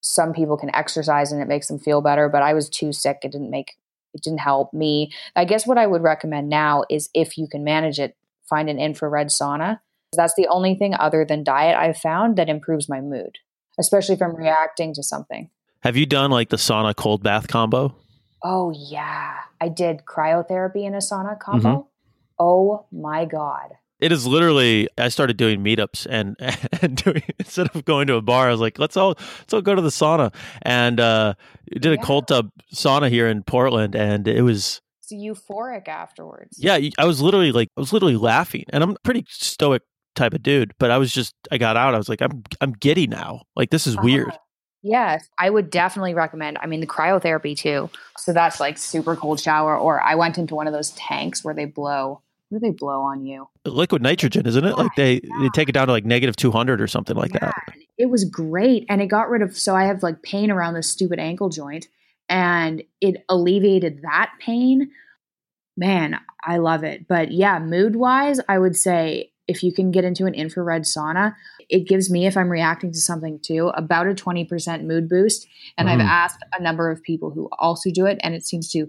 some people can exercise and it makes them feel better, but I was too sick. It didn't make it didn't help me. I guess what I would recommend now is if you can manage it, find an infrared sauna. That's the only thing other than diet I've found that improves my mood, especially if I'm reacting to something. Have you done like the sauna cold bath combo? Oh, yeah. I did cryotherapy in a sauna combo. Mm-hmm. Oh, my God. It is literally. I started doing meetups and and doing instead of going to a bar, I was like, let's all let's all go to the sauna and uh, did a yeah. cold tub sauna here in Portland, and it was euphoric afterwards. Yeah, I was literally like I was literally laughing, and I'm pretty stoic type of dude, but I was just I got out. I was like, I'm I'm giddy now. Like this is uh-huh. weird. Yes, I would definitely recommend. I mean, the cryotherapy too. So that's like super cold shower. Or I went into one of those tanks where they blow. Where they blow on you? Liquid nitrogen, isn't it? Yeah, like they yeah. they take it down to like negative two hundred or something like yeah. that. It was great, and it got rid of. So I have like pain around this stupid ankle joint, and it alleviated that pain. Man, I love it. But yeah, mood wise, I would say if you can get into an infrared sauna, it gives me, if I'm reacting to something too, about a 20% mood boost. And mm. I've asked a number of people who also do it, and it seems to,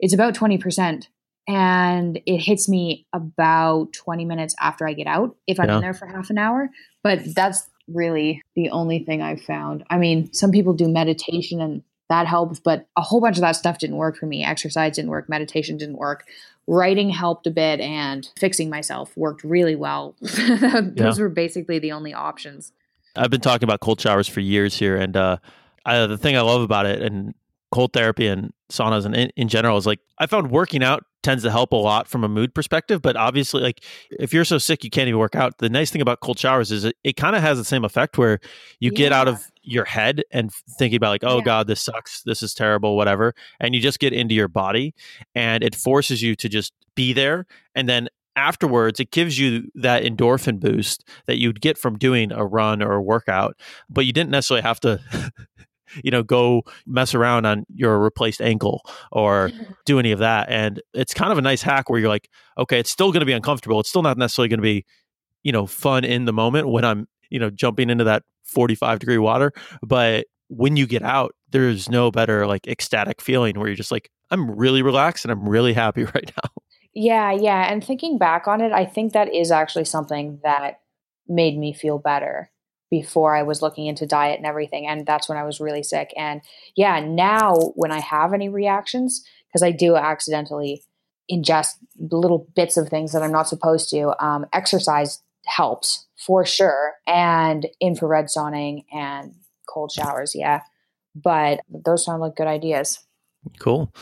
it's about 20%. And it hits me about 20 minutes after I get out if I'm yeah. in there for half an hour. But that's really the only thing I've found. I mean, some people do meditation and that helped But a whole bunch of that stuff didn't work for me. Exercise didn't work, meditation didn't work. Writing helped a bit, and fixing myself worked really well. Those yeah. were basically the only options. I've been talking about cold showers for years here, and uh, I, the thing I love about it and cold therapy and saunas and in, in general is like I found working out tends to help a lot from a mood perspective. But obviously, like if you're so sick you can't even work out, the nice thing about cold showers is it, it kind of has the same effect where you yeah. get out of your head and thinking about like oh Yeah. god this sucks this is terrible whatever and you just get into your body and it forces you to just be there and then afterwards it gives you that endorphin boost that you'd get from doing a run or a workout but you didn't necessarily have to you know go mess around on your replaced ankle or do any of that and it's kind of a nice hack where you're like okay it's still going to be uncomfortable it's still not necessarily going to be you know fun in the moment when i'm you know jumping into that 45 degree water but when you get out there's no better like ecstatic feeling where you're just like i'm really relaxed and i'm really happy right now Yeah, yeah. And thinking back on it, I think that is actually something that made me feel better before I was looking into diet and everything. And that's when I was really sick. And yeah, now when I have any reactions, because I do accidentally ingest little bits of things that I'm not supposed to, um, exercise helps for sure. And infrared sauning and cold showers, yeah. But those sound like good ideas. Cool.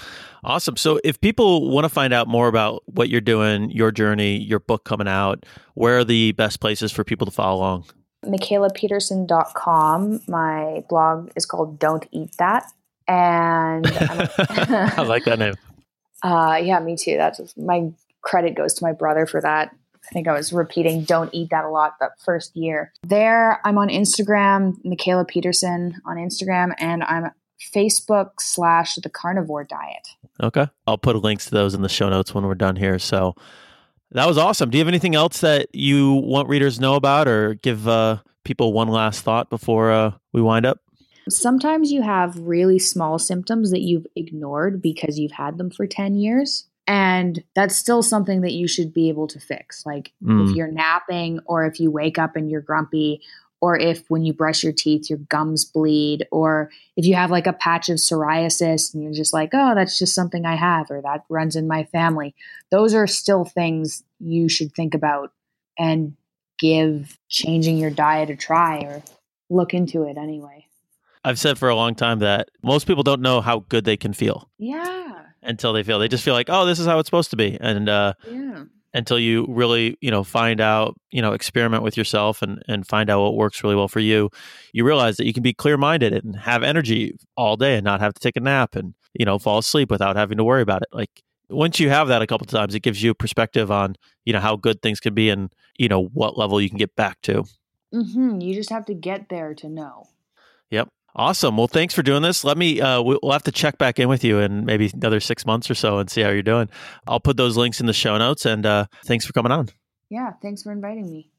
Awesome. So if people want to find out more about what you're doing, your journey, your book coming out, where are the best places for people to follow along? mikhailapeterson.com. My blog is called Don't Eat That. And I like that name. uh, yeah, me too. That's my credit goes to my brother for that. I think I was repeating "Don't eat that" a lot that first year. There, I'm on Instagram, Mikhaila Peterson on Instagram, and I'm Facebook slash The Carnivore Diet. Okay. I'll put links to those in the show notes when we're done here. So that was awesome. Do you have anything else that you want readers to know about or give uh, people one last thought before uh, we wind up? Sometimes you have really small symptoms that you've ignored because you've had them for 10 years. And that's still something that you should be able to fix. Like Mm. if you're napping, or if you wake up and you're grumpy, or if when you brush your teeth, your gums bleed, or if you have like a patch of psoriasis and you're just like, oh, that's just something I have, or that runs in my family. Those are still things you should think about and give changing your diet a try or look into it anyway. I've said for a long time that most people don't know how good they can feel Yeah. until they feel. They just feel like, oh, this is how it's supposed to be. And uh, Yeah. until you really, you know, find out, you know, experiment with yourself and, and find out what works really well for you, you realize that you can be clear minded and have energy all day and not have to take a nap and, you know, fall asleep without having to worry about it. Like once you have that a couple of times, it gives you a perspective on, you know, how good things can be and, you know, what level you can get back to. hmm You just have to get there to know. Yep. Awesome. Well, thanks for doing this. Let me, uh, we- we'll have to check back in with you in maybe another six months or so and see how you're doing. I'll put those links in the show notes and uh, thanks for coming on. Yeah. Thanks for inviting me.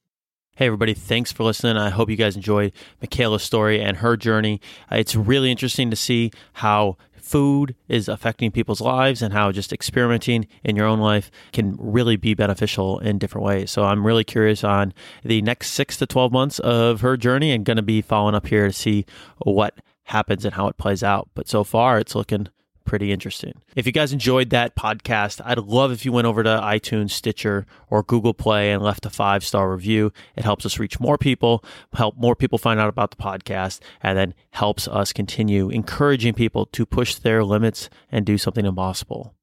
Hey, everybody, thanks for listening. I hope you guys enjoyed Mikhaila's story and her journey. Uh, It's really interesting to see how food is affecting people's lives and how just experimenting in your own life can really be beneficial in different ways. So I'm really curious on the next six to 12 months of her journey and going to be following up here to see what happens and how it plays out. But so far, it's looking pretty interesting. If you guys enjoyed that podcast, I'd love if you went over to iTunes, Stitcher, or Google Play and left a five star review. It helps us reach more people, help more people find out about the podcast, and then helps us continue encouraging people to push their limits and do something impossible.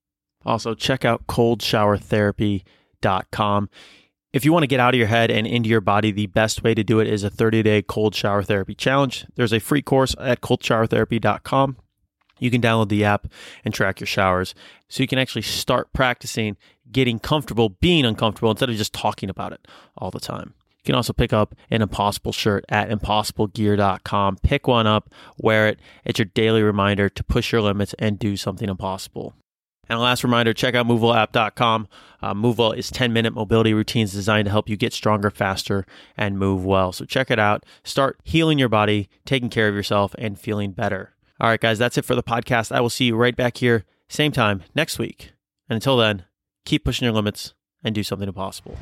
Also, check out coldshowertherapy.com. If you want to get out of your head and into your body, the best way to do it is a 30 day cold shower therapy challenge. There's a free course at coldshowertherapy.com. You can download the app and track your showers so you can actually start practicing getting comfortable being uncomfortable instead of just talking about it all the time. You can also pick up an impossible shirt at impossiblegear.com. Pick one up, wear it. It's your daily reminder to push your limits and do something impossible. And a last reminder, check out movewellapp.com. Uh, Movewell is 10 minute mobility routines designed to help you get stronger, faster, and move well. So check it out. Start healing your body, taking care of yourself, and feeling better. All right, guys, that's it for the podcast. I will see you right back here, same time next week. And until then, keep pushing your limits and do something impossible.